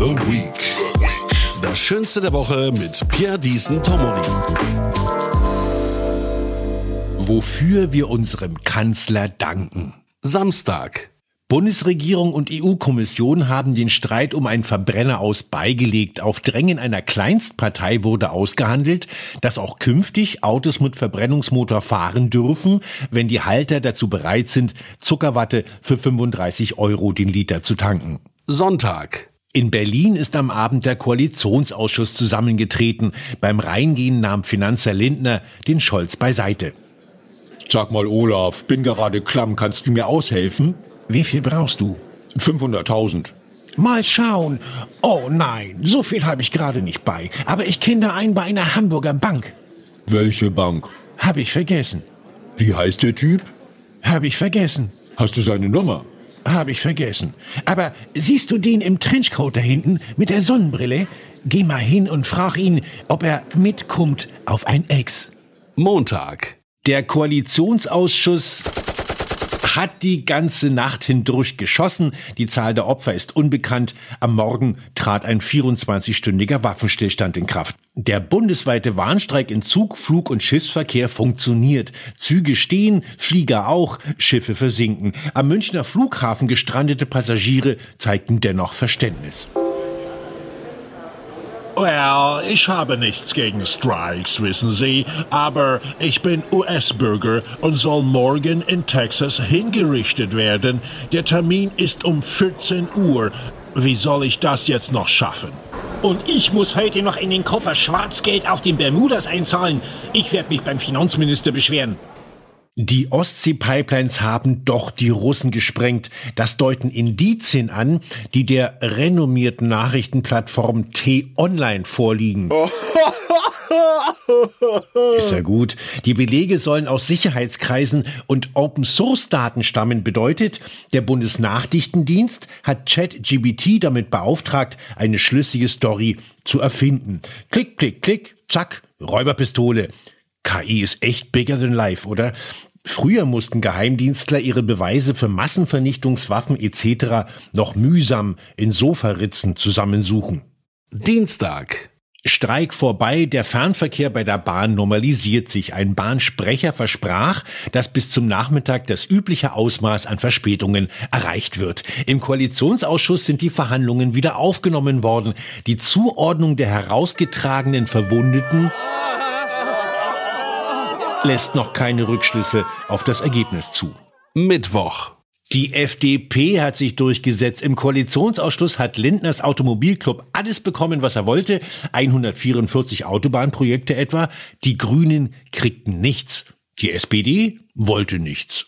The Week. Das Schönste der Woche mit Pierre Diesen Tomori. Wofür wir unserem Kanzler danken. Samstag. Bundesregierung und EU-Kommission haben den Streit um einen Verbrenner aus beigelegt. Auf Drängen einer Kleinstpartei wurde ausgehandelt, dass auch künftig Autos mit Verbrennungsmotor fahren dürfen, wenn die Halter dazu bereit sind, Zuckerwatte für 35 Euro den Liter zu tanken. Sonntag. In Berlin ist am Abend der Koalitionsausschuss zusammengetreten. Beim Reingehen nahm Finanzer Lindner den Scholz beiseite. Sag mal, Olaf, bin gerade klamm, kannst du mir aushelfen? Wie viel brauchst du? 500.000. Mal schauen. Oh nein, so viel habe ich gerade nicht bei. Aber ich kenne da einen bei einer Hamburger Bank. Welche Bank? Hab ich vergessen. Wie heißt der Typ? Hab ich vergessen. Hast du seine Nummer? Hab ich vergessen. Aber siehst du den im Trenchcoat da hinten mit der Sonnenbrille? Geh mal hin und frag ihn, ob er mitkommt auf ein Ex. Montag. Der Koalitionsausschuss hat die ganze Nacht hindurch geschossen. Die Zahl der Opfer ist unbekannt. Am Morgen trat ein 24-stündiger Waffenstillstand in Kraft. Der bundesweite Warnstreik in Zug, Flug und Schiffsverkehr funktioniert. Züge stehen, Flieger auch, Schiffe versinken. Am Münchner Flughafen gestrandete Passagiere zeigten dennoch Verständnis. Well, ich habe nichts gegen Strikes, wissen Sie, aber ich bin US-Bürger und soll morgen in Texas hingerichtet werden. Der Termin ist um 14 Uhr. Wie soll ich das jetzt noch schaffen? Und ich muss heute noch in den Koffer Schwarzgeld auf den Bermudas einzahlen. Ich werde mich beim Finanzminister beschweren. Die Ostsee-Pipelines haben doch die Russen gesprengt. Das deuten Indizien an, die der renommierten Nachrichtenplattform T-Online vorliegen. Ist ja gut. Die Belege sollen aus Sicherheitskreisen und Open-Source-Daten stammen. Bedeutet, der Bundesnachrichtendienst hat ChatGBT damit beauftragt, eine schlüssige Story zu erfinden. Klick, klick, klick, zack, Räuberpistole. KI ist echt bigger than life, oder? Früher mussten Geheimdienstler ihre Beweise für Massenvernichtungswaffen etc. noch mühsam in Sofaritzen zusammensuchen. Dienstag. Streik vorbei, der Fernverkehr bei der Bahn normalisiert sich. Ein Bahnsprecher versprach, dass bis zum Nachmittag das übliche Ausmaß an Verspätungen erreicht wird. Im Koalitionsausschuss sind die Verhandlungen wieder aufgenommen worden. Die Zuordnung der herausgetragenen Verwundeten lässt noch keine Rückschlüsse auf das Ergebnis zu. Mittwoch. Die FDP hat sich durchgesetzt. Im Koalitionsausschuss hat Lindners Automobilclub alles bekommen, was er wollte. 144 Autobahnprojekte etwa. Die Grünen kriegten nichts. Die SPD wollte nichts.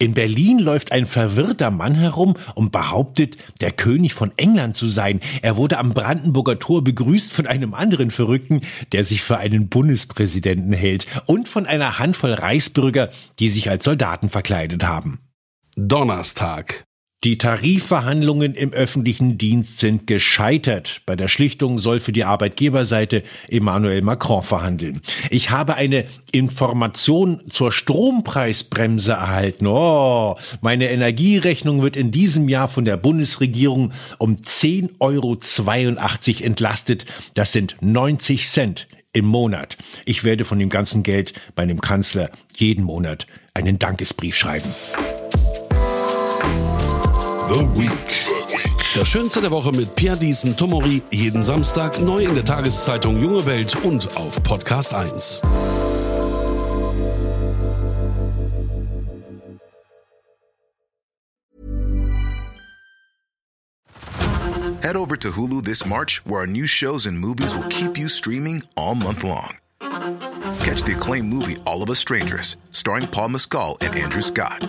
In Berlin läuft ein verwirrter Mann herum und behauptet, der König von England zu sein. Er wurde am Brandenburger Tor begrüßt von einem anderen Verrückten, der sich für einen Bundespräsidenten hält, und von einer Handvoll Reichsbürger, die sich als Soldaten verkleidet haben. Donnerstag. Die Tarifverhandlungen im öffentlichen Dienst sind gescheitert. Bei der Schlichtung soll für die Arbeitgeberseite Emmanuel Macron verhandeln. Ich habe eine Information zur Strompreisbremse erhalten. Oh, meine Energierechnung wird in diesem Jahr von der Bundesregierung um 10,82 Euro entlastet. Das sind 90 Cent im Monat. Ich werde von dem ganzen Geld meinem Kanzler jeden Monat einen Dankesbrief schreiben. The Week. Das Schönste der Woche mit Pierre Diesen Tomori. Jeden Samstag neu in der Tageszeitung Junge Welt und auf Podcast 1. Head over to Hulu this March, where our new shows and movies will keep you streaming all month long. Catch the acclaimed movie All of Us Strangers, starring Paul Mescal and Andrew Scott.